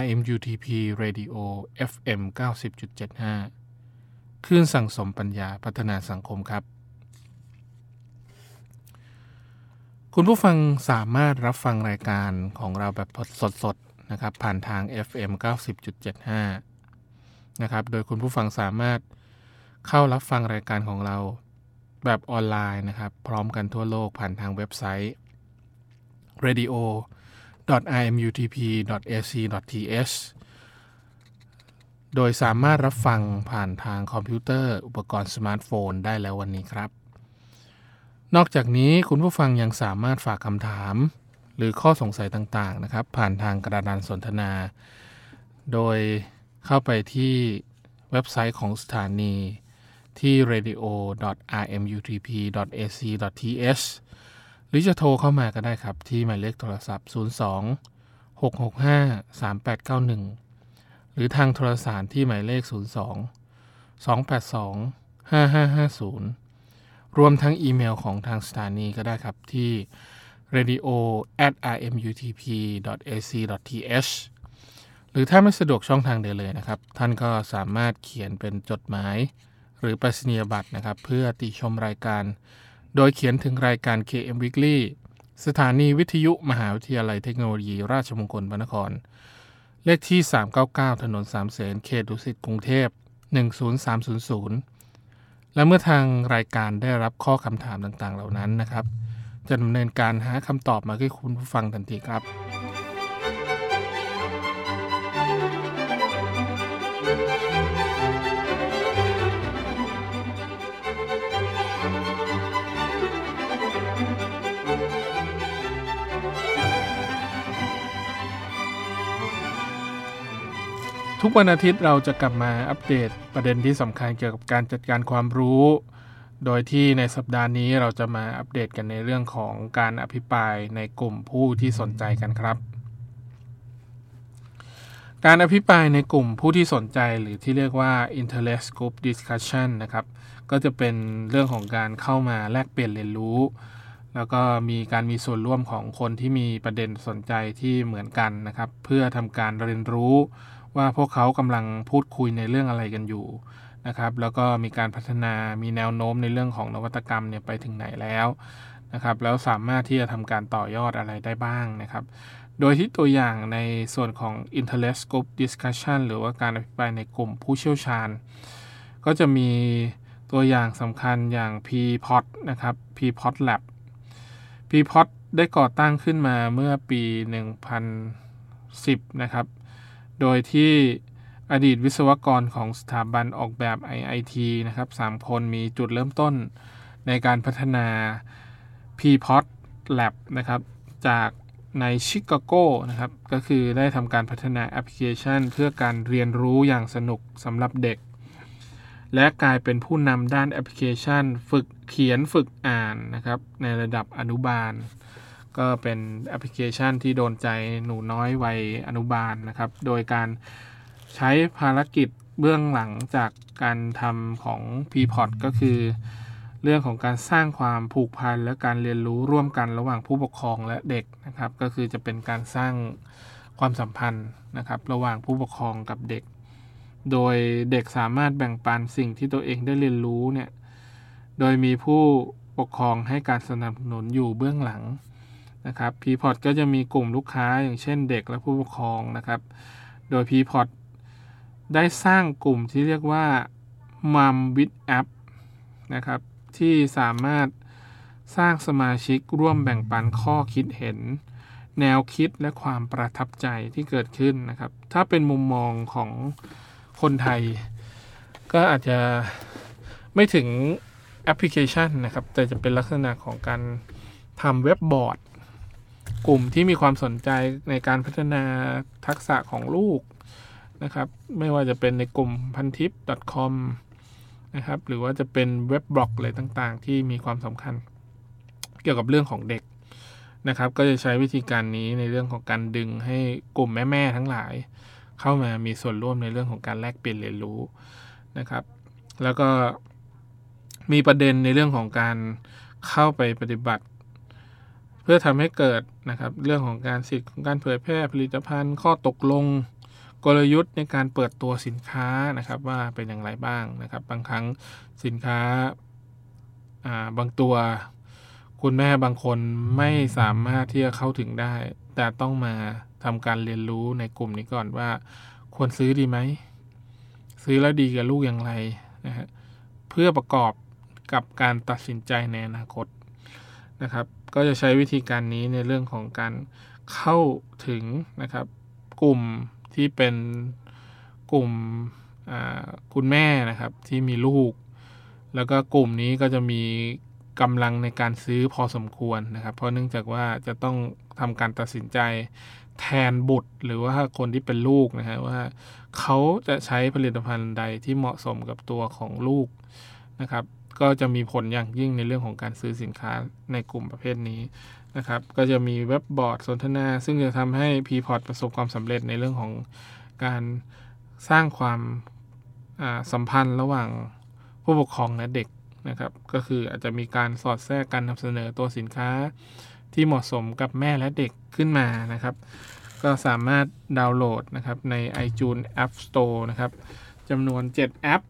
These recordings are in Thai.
RMUTP Radio FM 90.75คลื่นสั่งสมปัญญาพัฒนาสังคมครับ คุณผู้ฟังสามารถรับฟังรายการของเราแบบสดๆนะครับ ผ่านทาง FM 90.75 นะครับ โดยคุณผู้ฟังสามารถเข้ารับฟังรายการของเราแบบออนไลน์นะครับ พร้อมกันทั่วโลกผ่านทางเว็บไซต์ radio.rmutp.ac.th โดยสามารถรับฟังผ่านทางคอมพิวเตอร์ อุปกรณ์สมาร์ทโฟนได้แล้ววันนี้ครับ นอกจากนี้คุณผู้ฟังยังสามารถฝากคำถาม หรือข้อสงสัยต่างๆนะครับ ผ่านทางกระดานสนทนา โดยเข้าไปที่เว็บไซต์ของสถานีที่ radio.rmutp.ac.th รือจะโทรเข้ามาก็ได้ครับ ที่หมายเลขโทรศัพท์ 02 665 3891 หรือทางโทรสารที่หมายเลข 02 282 5550 รวมทั้งอีเมลของทางสถานีก็ได้ครับที่ radio rmutp ac th หรือถ้าไม่สะดวกช่องทางเดียวเลยนะครับ ท่านก็สามารถเขียนเป็นจดหมาย หรือไปรษณียบัตรนะครับ เพื่อติชมรายการ โดยเขียนถึงรายการ KM Weekly สถานีวิทยุมหาวิทยาลัยเทคโนโลยี ราชมงคลพระนคร เลขที่ 399 ถนนสามเสนเขตดุสิตกรุงเทพ 10300 และเมื่อทางรายการได้รับข้อคำถามต่างๆ เหล่านั้นนะครับ จะดำเนินการหาคำตอบมาให้คุณผู้ฟังทันทีครับ ทุกวันอาทิตย์เราจะกลับมาอัปเดตประเด็นที่สำคัญเกี่ยวกับการจัดการความรู้ โดยที่ในสัปดาห์นี้เราจะมาอัปเดตกันในเรื่องของการอภิปรายในกลุ่มผู้ที่สนใจกันครับ การอภิปรายในกลุ่มผู้ที่สนใจหรือที่เรียกว่า interest group discussion นะครับ ก็จะเป็นเรื่องของการเข้ามาแลกเปลี่ยนเรียนรู้ แล้วก็มีการมีส่วนร่วมของคนที่มีประเด็นสนใจที่เหมือนกันนะครับ เพื่อทำการเรียนรู้ ว่าพวกเขากำลังพูดคุยในเรื่องอะไรกันอยู่นะครับ แล้วก็มีการพัฒนามีแนวโน้มในเรื่องของนวัตกรรมเนี่ยไปถึงไหนแล้วนะครับ แล้วสามารถที่จะทำการต่อยอดอะไรได้บ้างนะครับ โดยที่ตัวอย่างในส่วนของ interest group discussion หรือว่าการอภิปรายในกลุ่มผู้เชี่ยวชาญ ก็จะมีตัวอย่างสำคัญอย่าง PPOT นะครับ PPOT Lab PPOT ได้ก่อตั้งขึ้นมาเมื่อปี 1010 นะครับ โดยที่อดีตวิศวกรของสถาบันออกแบบ IIT นะครับ3คนมีจุดเริ่มต้นในการพัฒนา Peapod Labs นะครับ จากในชิคาโกนะครับ ก็คือได้ทำการพัฒนาแอปพลิเคชัน เพื่อการเรียนรู้อย่างสนุกสำหรับเด็ก และกลายเป็นผู้นำด้านแอปพลิเคชัน ฝึกเขียนฝึกอ่านนะครับ ในระดับอนุบาล ก็เป็นแอปพลิเคชันที่โดนใจหนูน้อยวัยอนุบาลนะครับ โดยการใช้ภารกิจเบื้องหลังจากการทำของ PPOT ก็คือ เรื่องของการสร้างความผูกพันและการเรียนรู้ร่วมกันระหว่างผู้ปกครองและเด็กนะครับ ก็คือจะเป็นการสร้างความสัมพันธ์นะครับ ระหว่างผู้ปกครองกับเด็ก โดยเด็กสามารถแบ่งปันสิ่งที่ตัวเองได้เรียนรู้เนี่ย โดยมีผู้ปกครองให้การสนับสนุนอยู่เบื้องหลัง นะครับ PPOT ก็จะมีกลุ่มลูกค้าอย่างเช่นเด็กและผู้ปกครองนะครับ โดย PPOT ได้สร้างกลุ่มที่เรียกว่า Mom with App นะครับ ที่สามารถสร้างสมาชิกร่วมแบ่งปันข้อคิดเห็น แนวคิดและความประทับใจที่เกิดขึ้นนะครับ ถ้าเป็นมุมมองของคนไทย ก็อาจจะไม่ถึงแอปพลิเคชันนะครับ แต่จะเป็นลักษณะของการทำเว็บบอร์ด กลุ่มที่มีความสนใจในการพัฒนาทักษะของลูกนะครับ ไม่ว่าจะเป็นในกลุ่มพันทิป .com นะครับ หรือว่าจะเป็นเว็บบล็อกอะไรต่างๆ ที่มีความสำคัญ เกี่ยวกับเรื่องของเด็กนะครับ ก็จะใช้วิธีการนี้ในเรื่องของการดึงให้กลุ่มแม่ๆทั้งหลาย เข้ามามีส่วนร่วมในเรื่องของการแลกเปลี่ยนเรียนรู้นะครับ แล้วก็มีประเด็นในเรื่องของการเข้าไปปฏิบัติ เพื่อทำให้เกิดนะครับเรื่องของการสิทธิ์ของการเผยแพร่ผลิตภัณฑ์ ข้อตกลง กลยุทธ์ในการเปิดตัวสินค้านะครับว่าเป็นอย่างไรบ้างนะครับ บางครั้งสินค้าบางตัว คุณแม่บางคนไม่สามารถที่จะเข้าถึงได้ แต่ต้องมาทำการเรียนรู้ในกลุ่มนี้ก่อนว่า ควรซื้อดีไหม ซื้อแล้วดีกับลูกอย่างไรนะฮะเพื่อประกอบกับการตัดสินใจในอนาคต นะครับ ก็จะใช้วิธีการนี้ในเรื่องของการเข้าถึงนะครับ กลุ่มที่เป็นกลุ่มคุณแม่นะครับที่มีลูก แล้วก็กลุ่มนี้ก็จะมีกำลังในการซื้อพอสมควรนะครับ เพราะเนื่องจากว่าจะต้องทำการตัดสินใจแทนบุตรหรือว่าคนที่เป็นลูกนะฮะว่าเขาจะใช้ผลิตภัณฑ์ใดที่เหมาะสมกับตัวของลูกนะครับ ก็จะมีผลอย่างยิ่งในเรื่องของการซื้อสินค้าในกลุ่มประเภทนี้นะครับ ก็จะมีเว็บบอร์ดสนทนา ซึ่งจะทำให้ p p o t ประสบความสำเร็จในเรื่องของการสร้างความสัมพันธ์ระหว่างผู้ปกครองและเด็กนะครับ ก็คืออาจจะมีการสอดแทรกการนำเสนอตัวสินค้าที่เหมาะสมกับแม่และเด็กขึ้นมานะครับ ก็สามารถดาวน์โหลดนะครับใน iTunes App Store นะครับจำนวน 7 แอป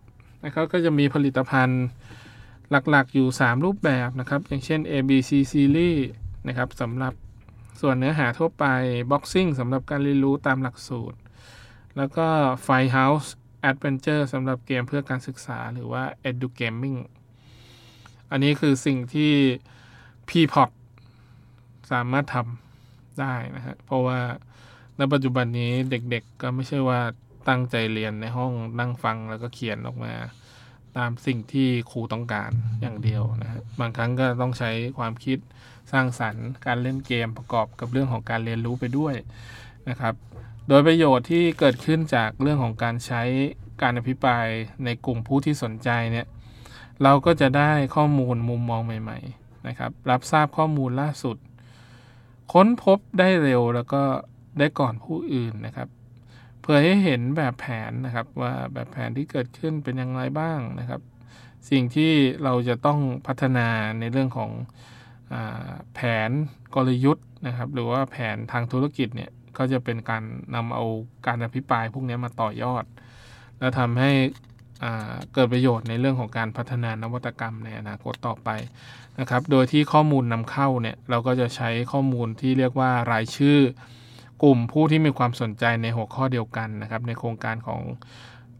นะครับก็จะมีผลิตภัณฑ์ หลักๆอยู่ 3 รูปแบบนะครับ อย่างเช่น ABC Series นะครับสำหรับส่วนเนื้อหาทั่วไป Boxing สำหรับการเรียนรู้ตามหลักสูตร แล้วก็ Firehouse Adventure สำหรับเกมเพื่อการศึกษาหรือว่า Edu Gaming อันนี้คือสิ่งที่ P-POP สามารถทำได้นะฮะเพราะว่าในปัจจุบันนี้เด็กๆก็ไม่ใช่ว่าตั้งใจเรียนในห้องนั่งฟังแล้วก็เขียนออกมา ตามสิ่งที่ครูต้องการอย่างเดียวนะฮะบางครั้งก็ต้องใช้ความคิดสร้างสรรค์การเล่นเกมประกอบกับเรื่องของการเรียนรู้ไปด้วยนะครับ โดยประโยชน์ที่เกิดขึ้นจากเรื่องของการใช้การอภิปรายในกลุ่มผู้ที่สนใจเนี่ยเราก็จะได้ข้อมูลมุมมองใหม่ๆนะครับ รับทราบข้อมูลล่าสุด ค้นพบได้เร็วแล้วก็ได้ก่อนผู้อื่นนะครับ เพื่อให้เห็นแบบแผนนะครับว่าแบบแผนที่เกิดขึ้นเป็นอย่างไรบ้างนะครับ สิ่งที่เราจะต้องพัฒนาในเรื่องของอแผนกลยุทธ์นะครับ หรือว่าแผนทางธุรกิจเนี่ยก็จะเป็นการนำเอาการอภิปรายพวกนี้มาต่อยอด แล้วทำให้เกิดประโยชน์ในเรื่องของการพัฒนานวัตกรรมในอนาคตต่อไปนะครับ โดยที่ข้อมูลนำเข้าเนี่ยเราก็จะใช้ข้อมูลที่เรียกว่ารายชื่อ กลุ่มผู้ที่มีความสนใจในหัวข้อเดียวกันนะครับ ในโครงการของ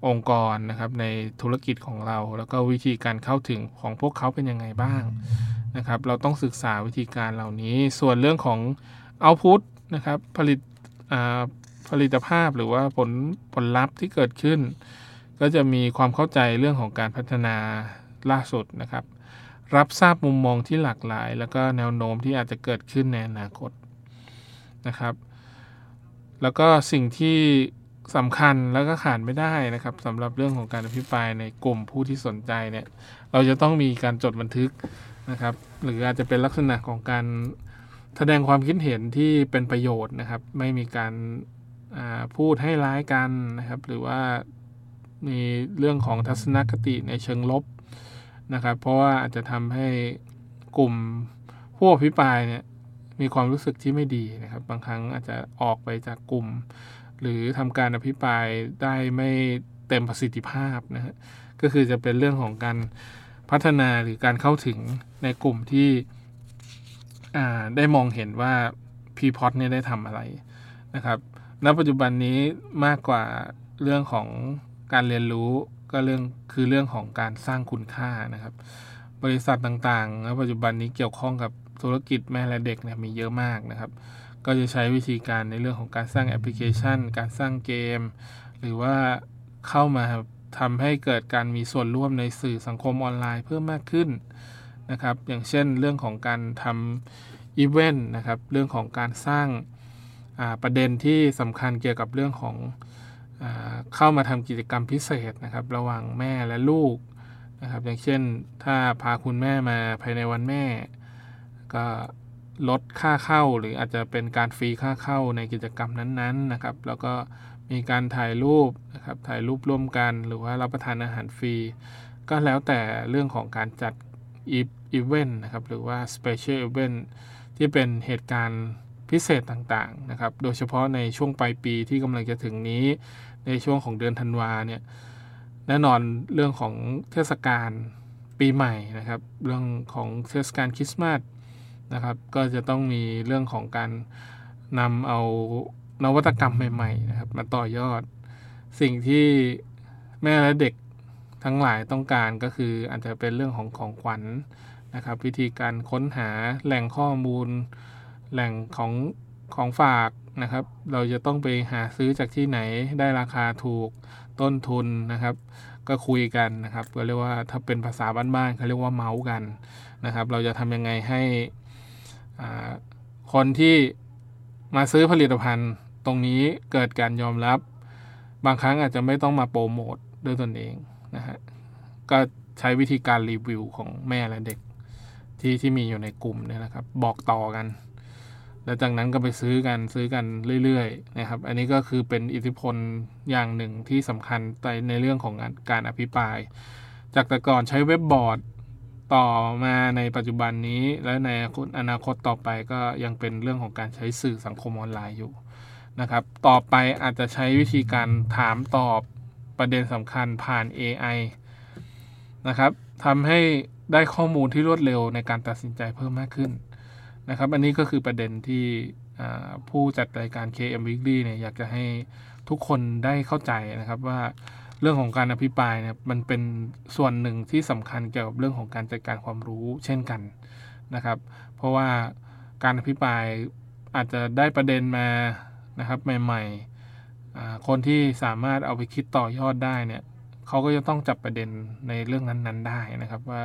องค์กรนะครับ ในธุรกิจของเรา แล้วก็วิธีการเข้าถึงของพวกเขาเป็นยังไงบ้างนะครับ เราต้องศึกษาวิธีการเหล่านี้ ส่วนเรื่องของเอาพุตนะครับผลิตผลิตภาพหรือว่าผลผลลัพธ์ที่เกิดขึ้น ก็จะมีความเข้าใจเรื่องของการพัฒนาล่าสุดนะครับ รับทราบมุมมองที่หลากหลาย แล้วก็แนวโน้มที่อาจจะเกิดขึ้นในอนาคตนะครับ แล้วก็สิ่งที่สำคัญแล้วก็ขาดไม่ได้นะครับสำหรับเรื่องของการอภิปรายในกลุ่มผู้ที่สนใจเนี่ยเราจะต้องมีการจดบันทึกนะครับ หรืออาจจะเป็นลักษณะของการแสดงความคิดเห็นที่เป็นประโยชน์นะครับ ไม่มีการพูดให้ร้ายกันนะครับ หรือว่ามีเรื่องของทัศนคติในเชิงลบนะครับ เพราะว่าอาจจะทำให้กลุ่มผู้อภิปรายเนี่ย มีความรู้สึกที่ไม่ดีนะครับ บางครั้งอาจจะออกไปจากกลุ่ม หรือทำการอภิปรายได้ไม่เต็มประสิทธิภาพนะฮะก็คือจะเป็นเรื่องของการพัฒนาหรือการเข้าถึงในกลุ่มที่ได้มองเห็นว่าพีพอตเนี่ยได้ทำอะไรนะครับณปัจจุบันนี้มากกว่าเรื่องของการเรียนรู้ก็เรื่องคือเรื่องของการสร้างคุณค่านะครับ บริษัทต่างๆแล้วปัจจุบันนี้เกี่ยวข้องกับ ธุรกิจแม่และเด็กเนี่ยมีเยอะมากนะครับ ก็จะใช้วิธีการในเรื่องของการสร้างแอปพลิเคชัน การสร้างเกม หรือว่าเข้ามาทำให้เกิดการมีส่วนร่วมในสื่อสังคมออนไลน์เพิ่มมากขึ้นนะครับ อย่างเช่นเรื่องของการทำอีเวนต์นะครับ เรื่องของการสร้างประเด็นที่สำคัญเกี่ยวกับเรื่องของอเข้ามาทำกิจกรรมพิเศษนะครับ ระหว่างแม่และลูกนะครับ อย่างเช่นถ้าพาคุณแม่มาภายในวันแม่ ก็ลดค่าเข้าหรืออาจจะเป็นการฟรีค่าเข้าในกิจกรรมนั้นๆนะครับ แล้วก็มีการถ่ายรูปนะครับถ่ายรูปร่วมกัน หรือว่ารับประทานอาหารฟรี ก็แล้วแต่เรื่องของการจัดอีเวนต์นะครับหรือว่า special event ที่เป็นเหตุการณ์พิเศษต่างๆนะครับ โดยเฉพาะในช่วงปลายปีที่กำลังจะถึงนี้ ในช่วงของเดือนธันวาเนี่ยแน่นอนเรื่องของเทศกาลปีใหม่นะครับ เรื่องของเทศกาลคริสต์มาส นะครับ ก็จะต้องมีเรื่องของการนำเอานวัตกรรมใหม่ๆนะครับ มาต่อยอด สิ่งที่แม่และเด็กทั้งหลายต้องการก็คืออาจจะเป็นเรื่องของของขวัญนะครับ วิธีการค้นหาแหล่งข้อมูล แหล่งของของฝากนะครับ เราจะต้องไปหาซื้อจากที่ไหนได้ราคาถูกต้นทุนนะครับ ก็คุยกันนะครับก็เรียกว่าถ้าเป็นภาษาบ้านๆเขาเรียกว่าเมาส์กันนะครับ เราจะทำยังไงให้ คนที่มาซื้อผลิตภัณฑ์ตรงนี้เกิดการยอมรับ บางครั้งอาจจะไม่ต้องมาโปรโมทด้วยตนเองนะฮะก็ใช้วิธีการรีวิวของแม่และเด็กที่ที่มีอยู่ในกลุ่มเนี่ยนะครับ บอกต่อกัน แล้วจากนั้นก็ไปซื้อกันซื้อกันเรื่อยๆนะครับ อันนี้ก็คือเป็นอิทธิพลอย่างหนึ่งที่สำคัญในในเรื่องของการอภิปราย จากแต่ก่อนใช้เว็บบอร์ด ต่อมาในปัจจุบันนี้และในอนาคตต่อไปก็ยังเป็นเรื่องของการใช้สื่อสังคมออนไลน์อยู่นะครับ ต่อไปอาจจะใช้วิธีการถามตอบประเด็นสำคัญผ่าน AI นะครับทำให้ได้ข้อมูลที่รวดเร็วในการตัดสินใจเพิ่มมากขึ้นนะครับ อันนี้ก็คือประเด็นที่ผู้จัดรายการ KM Weekly เนี่ยอยากจะให้ทุกคนได้เข้าใจนะครับว่า เรื่องของการอภิปรายเนี่ยมันเป็นส่วนหนึ่งที่สำคัญเกี่ยวกับเรื่องของการจัดการความรู้เช่นกันนะครับ เพราะว่าการอภิปรายอาจจะได้ประเด็นมานะครับใหม่ๆ คนที่สามารถเอาไปคิดต่อยอดได้เนี่ยเขาก็จะต้องจับประเด็นในเรื่องนั้นๆ ได้นะครับว่า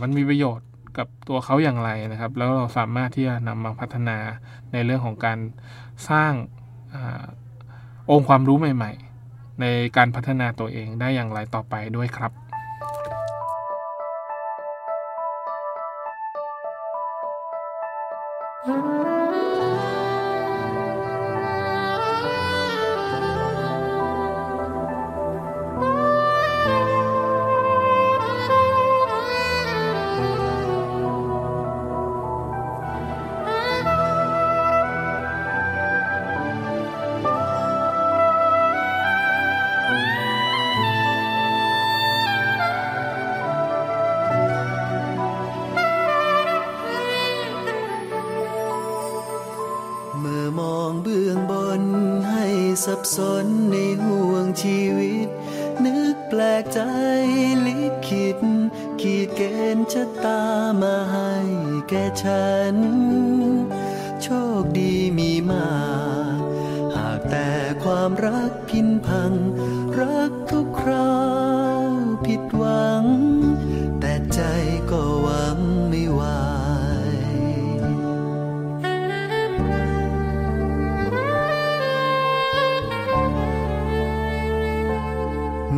มันมีประโยชน์กับตัวเขาอย่างไรนะครับ แล้วเราสามารถที่จะนำมาพัฒนาในเรื่องของการสร้างอองค์ความรู้ใหม่ ๆ ในการพัฒนาตัวเองได้อย่างไรต่อไปด้วยครับ น โชคดีมีมา หากแต่ความรักพินพัง รักทุกคราวผิดหวัง แต่ใจก็หวังไม่วาย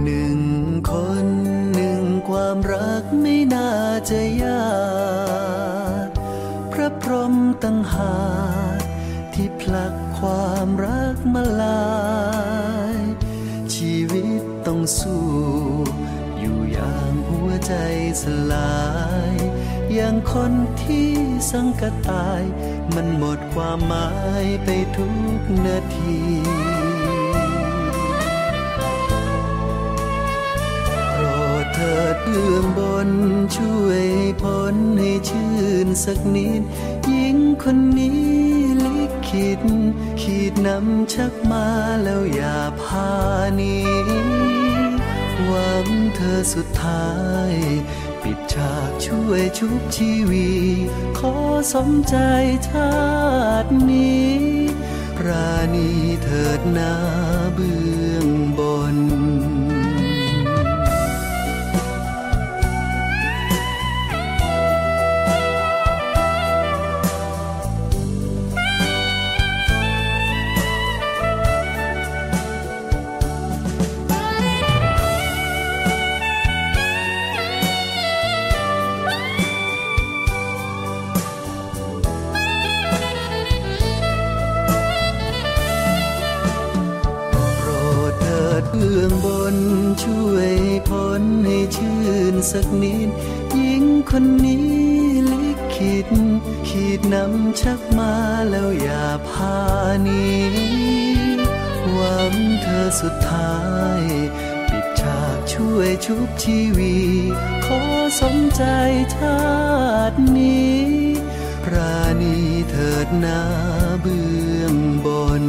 หนึ่งคนหนึ่งความรักไม่น่าจะยาก ที่ผลักความรักมาลาย ชีวิตต้องสู้ อยู่อย่างหัวใจสลาย อย่างคนที่สังกตาย มันหมดความหมายไปทุกนาทีเถิดเบื้องบนช่วยพ้นให้ชื่นสักนิด คนนี้ลิขิตขีดนำชักมาแล้วอย่าพานีหวังเธอสุดท้าย ปิดฉากช่วยชุบชีวีขอสมใจชาตินี้ราณีเถิดนาเบื้อ เบื้องบนช่วยพนให้ชื่นสักนิดหญิงคนนี้ลิขิตขีดนำชักมาแล้วอย่าพานีหวังเธอสุดท้าย ปิดฉากช่วยชุบชีวีขอสมใจชาตินี้ราณีเถิดนาเบื้องบน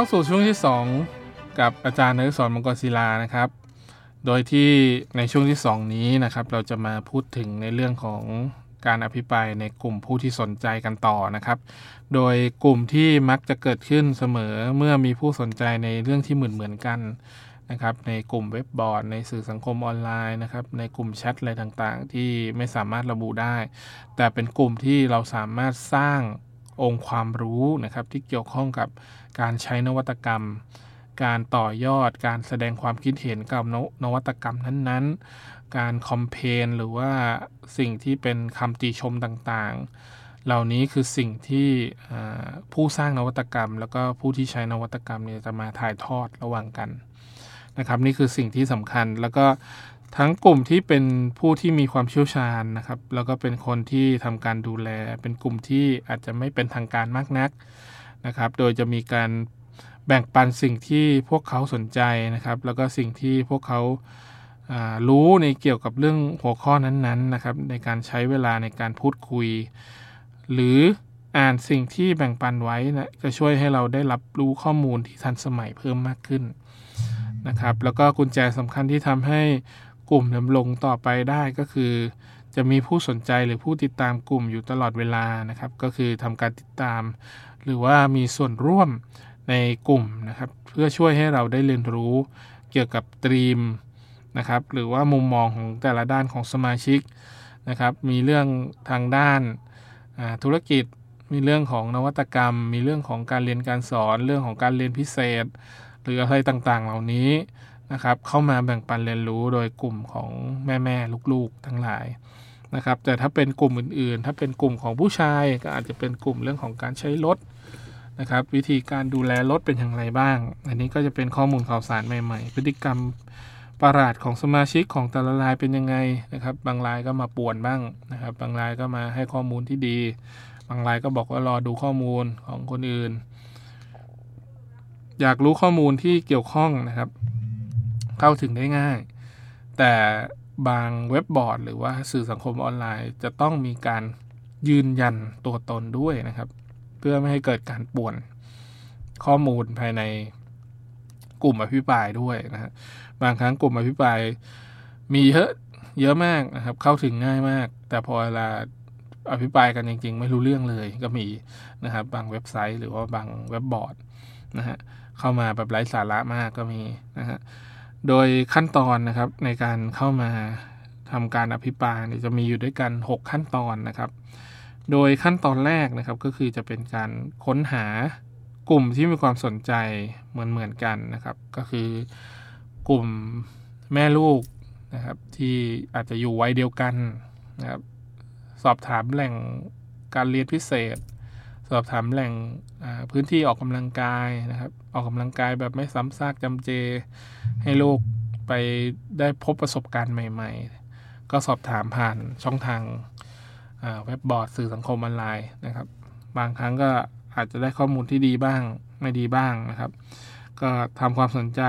เข้าสู่ช่วงที่ 2 กับอาจารย์นฤศรมังกรศิลานะครับ โดยที่ในช่วงที่ 2 นี้นะครับ เราจะมาพูดถึงในเรื่องของการอภิปรายในกลุ่มผู้ที่สนใจกันต่อนะครับ โดยกลุ่มที่มักจะเกิดขึ้นเสมอเมื่อมีผู้สนใจในเรื่องที่เหมือนเหมือนกันนะครับ ในกลุ่มเว็บบอร์ด ในสื่อสังคมออนไลน์นะครับ ในกลุ่มแชทอะไรต่างๆ ที่ไม่สามารถระบุได้ แต่เป็นกลุ่มที่เราสามารถสร้างองค์ความรู้นะครับที่เกี่ยวข้องกับ การใช้นวัตกรรม การต่อยอด การแสดงความคิดเห็นกับนวัตกรรมนั้นๆ การคอมเพนหรือว่าสิ่งที่เป็นคำติชมต่างๆ เหล่านี้คือสิ่งที่ผู้สร้างนวัตกรรม แล้วก็ผู้ที่ใช้นวัตกรรมเนี่ยจะมาถ่ายทอดระหว่างกันนะครับนี่คือสิ่งที่สำคัญแล้วก็ทั้งกลุ่มที่เป็นผู้ที่มีความเชี่ยวชาญนะครับ แล้วก็เป็นคนที่ทำการดูแล เป็นกลุ่มที่อาจจะไม่เป็นทางการมากนัก นะครับ โดยจะมีการแบ่งปันสิ่งที่พวกเขาสนใจนะครับ แล้วก็สิ่งที่พวกเขารู้ในเกี่ยวกับเรื่องหัวข้อนั้นๆนะครับ ในการใช้เวลาในการพูดคุย หรืออ่านสิ่งที่แบ่งปันไว้นะจะช่วยให้เราได้รับรู้ข้อมูลที่ทันสมัยเพิ่มมากขึ้นนะครับ แล้วก็กุญแจสำคัญที่ทำให้กลุ่มดำรงต่อไปได้ก็คือ จะมีผู้สนใจหรือผู้ติดตามกลุ่มอยู่ตลอดเวลานะครับ ก็คือทำการติดตาม หรือว่ามีส่วนร่วมในกลุ่มนะครับ เพื่อช่วยให้เราได้เรียนรู้เกี่ยวกับตรีมนะครับหรือว่ามุมมองของแต่ละด้านของสมาชิกนะครับ มีเรื่องทางด้านธุรกิจ มีเรื่องของนวัตกรรม มีเรื่องของการเรียนการสอน เรื่องของการเรียนพิเศษ หรืออะไรต่างๆ เหล่านี้นะครับ เข้ามาแบ่งปันเรียนรู้โดยกลุ่มของแม่แม่ลูกๆ ทั้งหลาย นะครับ แต่ถ้าเป็นกลุ่มอื่นๆ ถ้าเป็นกลุ่มของผู้ชายก็อาจจะเป็นกลุ่มเรื่องของการใช้รถนะครับ วิธีการดูแลรถเป็นอย่างไรบ้าง อันนี้ก็จะเป็นข้อมูลข่าวสารใหม่ๆ พฤติกรรมประหลาดของสมาชิกของแต่ละรายเป็นยังไงนะครับ บางรายก็มาป่วนบ้างนะครับ บางรายก็มาให้ข้อมูลที่ดี บางรายก็บอกว่ารอดูข้อมูลของคนอื่น อยากรู้ข้อมูลที่เกี่ยวข้องนะครับ เข้าถึงได้ง่าย แต่ บางเว็บบอร์ด หรือว่าสื่อสังคมออนไลน์ จะต้องมีการยืนยันตัวตนด้วยนะครับ เพื่อไม่ให้เกิดการป่วนข้อมูลภายในกลุ่มอภิปรายด้วยนะฮะบางครั้งกลุ่มอภิปรายมีเยอะเยอะมากนะครับ เข้าถึงง่ายมาก แต่พอเวลาอภิปรายกันจริง ๆ ไม่รู้เรื่องเลยก็มีนะครับ บางเว็บไซต์หรือว่าบางเว็บบอร์ดนะฮะเข้ามาแบบไร้สาระมากก็มีนะฮะ โดยขั้นตอนนะครับในการเข้ามาทำการอภิปรายจะมีอยู่ด้วยกัน 6 ขั้นตอนนะครับ โดยขั้นตอนแรกนะครับก็คือจะเป็นการค้นหากลุ่มที่มีความสนใจเหมือนเหมือนกันนะครับ ก็คือกลุ่มแม่ลูกนะครับ ที่อาจจะอยู่วัยเดียวกันนะครับ สอบถามแหล่งการเรียนพิเศษ สอบถามแหล่งพื้นที่ออกกำลังกายนะครับ ออกกำลังกายแบบไม่ซ้ำซากจำเจ ให้ลูกไปได้พบประสบการณ์ใหม่ ๆ ก็สอบถามผ่านช่องทางเว็บบอร์ดสื่อสังคมออนไลน์นะครับ บางครั้งก็อาจจะได้ข้อมูลที่ดีบ้างไม่ดีบ้างนะครับ ก็ทำความสนใจ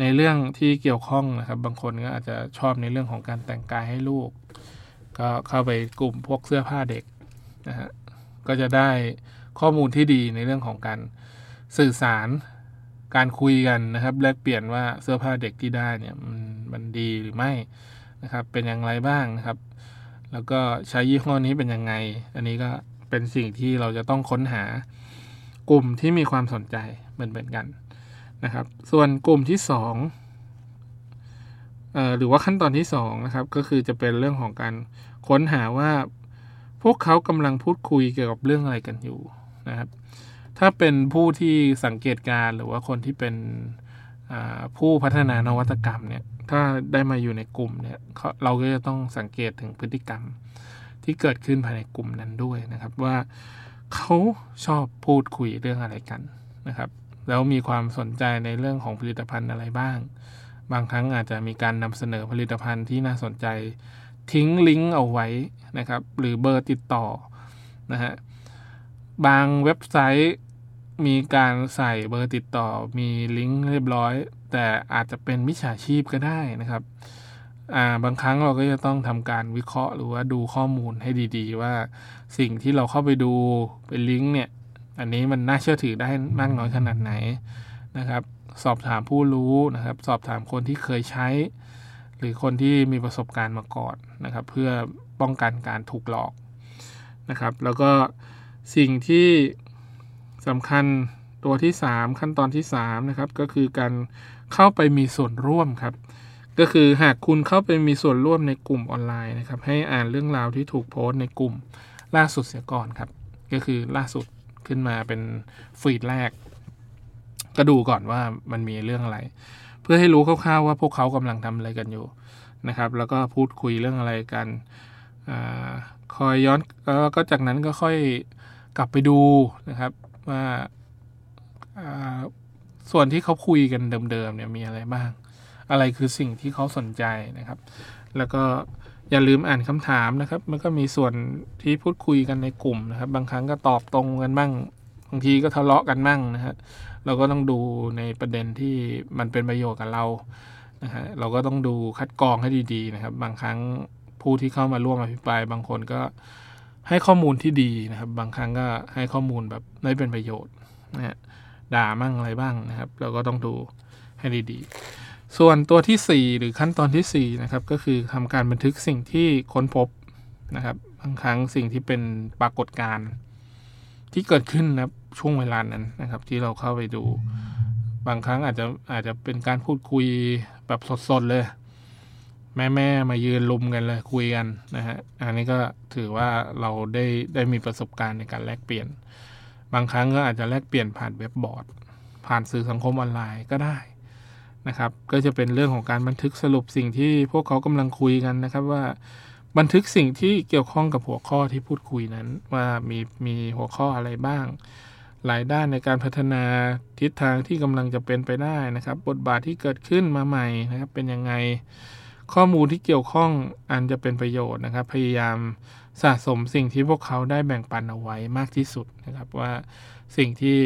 ในเรื่องที่เกี่ยวข้องนะครับ บางคนก็อาจจะชอบในเรื่องของการแต่งกายให้ลูก ก็เข้าไปกลุ่มพวกเสื้อผ้าเด็กนะฮะ ก็จะได้ข้อมูลที่ดีในเรื่องของการสื่อสารการคุยกันนะครับ แลกเปลี่ยนว่าเสื้อผ้าเด็กที่ได้เนี่ยมันมันดีหรือไม่นะครับ เป็นอย่างไรบ้างนะครับ แล้วก็ใช้ยี่ห้อนี้เป็นยังไง อันนี้ก็เป็นสิ่งที่เราจะต้องค้นหากลุ่มที่มีความสนใจเหมือนเหมือนกันนะครับ ส่วนกลุ่มที่2เอ่อหรือว่าขั้นตอนที่2นะครับก็คือจะเป็นเรื่องของการค้นหาว่า พวกเขากำลังพูดคุยเกี่ยวกับเรื่องอะไรกันอยู่นะครับ ถ้าเป็นผู้ที่สังเกตการหรือว่าคนที่เป็นผู้พัฒนานวัตกรรมเนี่ย ถ้าได้มาอยู่ในกลุ่มเนี่ยเราก็จะต้องสังเกตถึงพฤติกรรมที่เกิดขึ้นภายในกลุ่มนั้นด้วยนะครับ ว่าเขาชอบพูดคุยเรื่องอะไรกันนะครับ แล้วมีความสนใจในเรื่องของผลิตภัณฑ์อะไรบ้าง บางครั้งอาจจะมีการนำเสนอผลิตภัณฑ์ที่น่าสนใจ ทิ้งลิงก์เอาไว้นะครับ หรือเบอร์ติดต่อนะฮะบางเว็บไซต์มีการใส่เบอร์ติดต่อมีลิงก์เรียบร้อย แต่อาจจะเป็นมิจฉาชีพก็ได้นะครับอ่าบางครั้งเราก็จะต้องทำการวิเคราะห์หรือว่าดูข้อมูลให้ดีๆ ว่าสิ่งที่เราเข้าไปดูเป็นลิงก์เนี่ยอันนี้มันน่าเชื่อถือได้มากน้อยขนาดไหนนะครับ สอบถามผู้รู้นะครับ สอบถามคนที่เคยใช้ หรือคนที่มีประสบการณ์มาก่อน นะครับ เพื่อป้องกันการถูกหลอกนะครับ แล้วก็สิ่งที่สำคัญตัวที่ 3 ขั้นตอนที่3นะครับก็คือการเข้าไปมีส่วนร่วมครับ ก็คือหากคุณเข้าไปมีส่วนร่วมในกลุ่มออนไลน์นะครับ ให้อ่านเรื่องราวที่ถูกโพสต์ในกลุ่มล่าสุดเสียก่อนครับ ก็คือล่าสุดขึ้นมาเป็นฟีดแรก ก็ดูก่อนว่ามันมีเรื่องอะไร เพื่อให้รู้คร่าวๆว่าพวกเขากำลังทำอะไรกันอยู่ นะครับ แล้วก็พูดคุยเรื่องอะไรกันอคอยย้อนแล้วก็จากนั้นก็ค่อยกลับไปดูนะครับว่าส่วนที่เขาคุยกันเดิมๆเนี่ยมีอะไรบ้าง อะไรคือสิ่งที่เขาสนใจนะครับ แล้วก็อย่าลืมอ่านคำถามนะครับ มันก็มีส่วนที่พูดคุยกันในกลุ่มนะครับ บางครั้งก็ตอบตรงกันบ้าง บางทีก็ทะเลาะกันบ้างนะฮะ เราก็ต้องดูในประเด็นที่มันเป็นประโยชน์กับเรา นะฮะเราก็ต้องดูคัดกรองให้ดีๆนะครับ บางครั้งผู้ที่เข้ามาร่วมอภิปรายบางคนก็ให้ข้อมูลที่ดีนะครับ บางครั้งก็ให้ข้อมูลแบบไม่เป็นประโยชน์นะฮะด่ามั่งอะไรบ้างนะครับ เราก็ต้องดูให้ดีๆ ส่วนตัวที่ 4 หรือขั้นตอนที่ 4 นะครับ ก็คือทำการบันทึกสิ่งที่ค้นพบนะครับ บางครั้งสิ่งที่เป็นปรากฏการณ์ที่เกิดขึ้นนะช่วงเวลานั้นนะครับ ที่เราเข้าไปดู บางครั้งอาจจะอาจจะเป็นการพูดคุยแบบสดๆเลย แม่แม่มายืนลุมกันเลยคุยกันนะฮะอันนี้ก็ถือว่าเราได้ได้มีประสบการณ์ในการแลกเปลี่ยน บางครั้งก็อาจจะแลกเปลี่ยนผ่านเว็บบอร์ด ผ่านสื่อสังคมออนไลน์ก็ได้นะครับ ก็จะเป็นเรื่องของการบันทึกสรุปสิ่งที่พวกเขากำลังคุยกันนะครับว่าบันทึกสิ่งที่เกี่ยวข้องกับหัวข้อที่พูดคุยนั้น ว่ามีมีหัวข้ออะไรบ้าง หลายด้านในการพัฒนาทิศทางที่กำลังจะเป็นไปได้นะครับ บทบาทที่เกิดขึ้นมาใหม่นะครับเป็นยังไงข้อมูลที่เกี่ยวข้องอันจะเป็นประโยชน์นะครับ พยายามสะสมสิ่งที่พวกเขาได้แบ่งปันเอาไว้มากที่สุดนะครับว่าสิ่งที่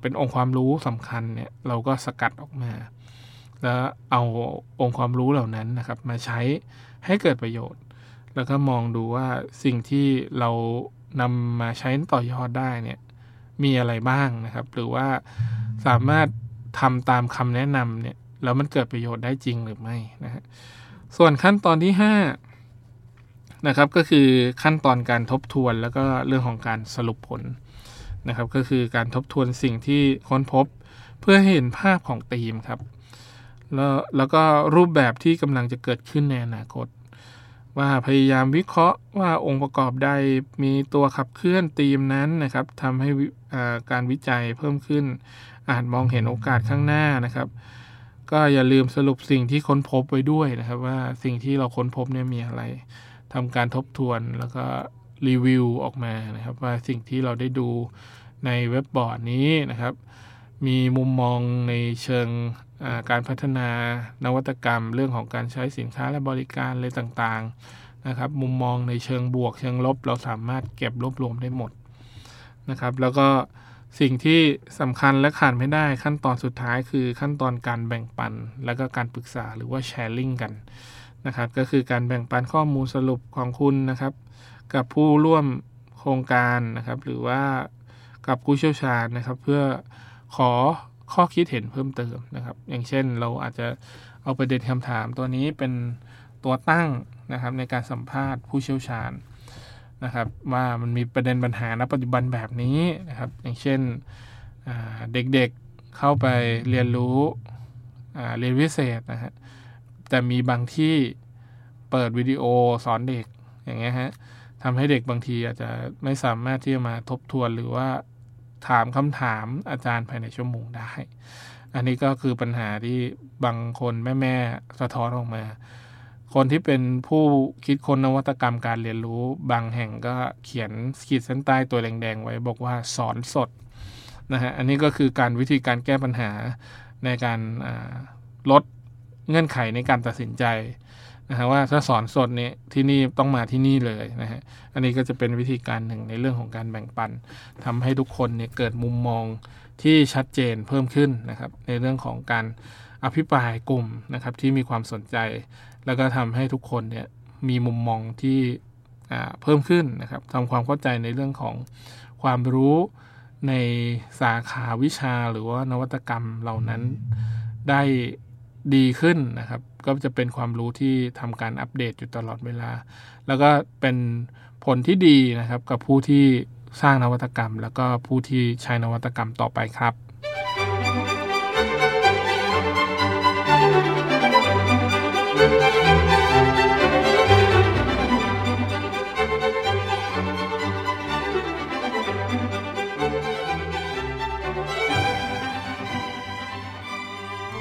เป็นองค์ความรู้สำคัญเนี่ยเราก็สกัดออกมา แล้วเอาองค์ความรู้เหล่านั้นนะครับ มาใช้ให้เกิดประโยชน์ แล้วก็มองดูว่าสิ่งที่เรานำมาใช้ต่อยอดได้เนี่ย มีอะไรบ้างนะครับ หรือว่าสามารถทำตามคำแนะนำเนี่ยแล้วมันเกิดประโยชน์ได้จริงหรือไม่นะฮะส่วนขั้นตอนที่5นะครับก็คือขั้นตอนการทบทวนแล้วก็เรื่องของการสรุปผลนะครับ ก็คือการทบทวนสิ่งที่ค้นพบเพื่อให้เห็นภาพของธีมครับแล้วแล้วก็รูปแบบที่กำลังจะเกิดขึ้นในอนาคต ว่าพยายามวิเคราะห์ว่าองค์ประกอบใดมีตัวขับเคลื่อนธีมนั้นนะครับทำให้การวิจัยเพิ่มขึ้น อาจมองเห็นโอกาสข้างหน้านะครับ ก็อย่าลืมสรุปสิ่งที่ค้นพบไว้ด้วยนะครับ ว่าสิ่งที่เราค้นพบเนี่ยมีอะไรทำการทบทวนแล้วก็รีวิวออกมานะครับ ว่าสิ่งที่เราได้ดูในเว็บบอร์ดนี้นะครับ มีมุมมองในเชิง การพัฒนานวัตกรรม เรื่องของการใช้สินค้าและบริการอะไรต่างๆนะครับ มุมมองในเชิงบวกเชิงลบ เราสามารถเก็บรวบรวมได้หมดนะครับ แล้วก็สิ่งที่สำคัญและขาดไม่ได้ขั้นตอนสุดท้ายคือขั้นตอนการแบ่งปัน แล้วก็การปรึกษาหรือว่าแชร์ลิงกันนะครับ ก็คือการแบ่งปันข้อมูลสรุปของคุณนะครับ กับผู้ร่วมโครงการนะครับ หรือว่ากับผู้เชี่ยวชาญนะครับ เพื่อขอ ข้อคิดเห็นเพิ่มเติมนะครับ อย่างเช่นเราอาจจะเอาประเด็นคำถามตัวนี้เป็นตัวตั้งนะครับในการสัมภาษณ์ผู้เชี่ยวชาญนะครับว่ามันมีประเด็นปัญหาณปัจจุบันแบบนี้นะครับ อย่างเช่นเด็กๆเข้าไปเรียนรู้เรียนวิเศษนะฮะแต่มีบางที่เปิดวิดีโอสอนเด็กอย่างเงี้ยฮะทำให้เด็กบางทีอาจจะไม่สามารถที่จะมาทบทวนหรือว่า ถามคำถามอาจารย์ภายในชั่วโมงได้ อันนี้ก็คือปัญหาที่บางคนแม่ๆสะท้อนออกมา คนที่เป็นผู้คิดค้นนวัตกรรมการเรียนรู้ บางแห่งก็เขียนขีดเส้นใต้ตัวแดงๆไว้บอกว่าสอนสดนะฮะ อันนี้ก็คือการวิธีการแก้ปัญหาในการลดเงื่อนไขในการตัดสินใจ นะฮะว่าถ้าสอนสดเนี่ยที่นี่ต้องมาที่นี่เลยนะฮะอันนี้ก็จะเป็นวิธีการหนึ่งในเรื่องของการแบ่งปันทำให้ทุกคนเนี่ยเกิดมุมมองที่ชัดเจนเพิ่มขึ้นนะครับ ในเรื่องของการอภิปรายกลุ่มนะครับที่มีความสนใจ แล้วก็ทำให้ทุกคนเนี่ยมีมุมมองที่เพิ่มขึ้นนะครับทำความเข้าใจในเรื่องของความรู้ในสาขาวิชาหรือว่านวัตกรรมเหล่านั้นได้ ดีขึ้นนะครับ ก็จะเป็นความรู้ที่ทำการอัปเดตอยู่ตลอดเวลา แล้วก็เป็นผลที่ดีนะครับกับผู้ที่สร้างนวัตกรรม แล้วก็ผู้ที่ใช้นวัตกรรมต่อไปครับ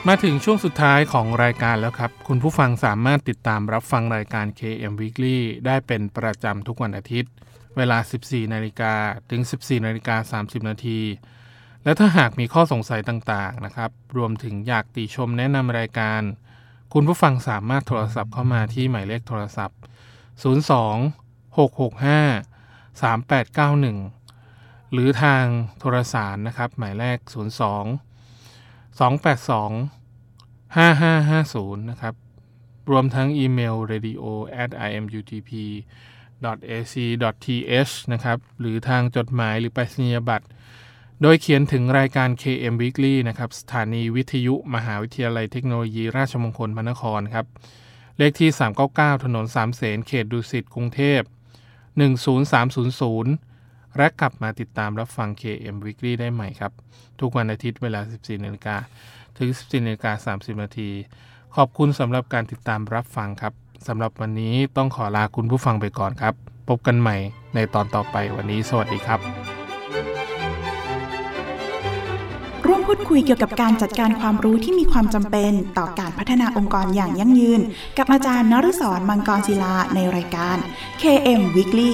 มาถึงช่วงสุดท้ายของรายการแล้วครับ คุณผู้ฟังสามารถติดตามรับฟังรายการ KM Weekly ได้เป็นประจำทุกวันอาทิตย์ เวลา 14 นาฬิกาถึง 14 นาฬิกา 30 นาที และถ้าหากมีข้อสงสัยต่างๆนะครับ รวมถึงอยากติชมแนะนำรายการ คุณผู้ฟังสามารถโทรศัพท์เข้ามาที่หมายเลขโทรศัพท์ 02 665 3891 หรือทางโทรสารนะครับ หมายเลข02 282 5550 นะครับ รวมทั้งอีเมล radio at imutp ac th นะครับ หรือทางจดหมายหรือไปรษณียบัตร โดยเขียนถึงรายการ KM Weekly นะครับ สถานีวิทยุมหาวิทยาลัยเทคโนโลยีราชมงคลพระนครครับ เลขที่ 399 ถนนสามเสนเขตดุสิตกรุงเทพ 10300 และกลับมาติดตามรับฟัง KM Weekly ได้ใหม่ครับ ทุกวันอาทิตย์เวลา 14นาฬิกาถึง 14นาฬิกา30นาทีขอบคุณสำหรับการติดตามรับฟังครับสำหรับวันนี้ต้องขอลาคุณผู้ฟังไปก่อนครับ พบกันใหม่ในตอนต่อไปวันนี้ สวัสดีครับ ร่วมพูดคุยเกี่ยวกับการจัดการความรู้ที่มีความจำเป็นต่อการพัฒนาองค์กรอย่างยั่งยืน กับอาจารย์นฤศรมังกรศิลาในรายการ KM Weekly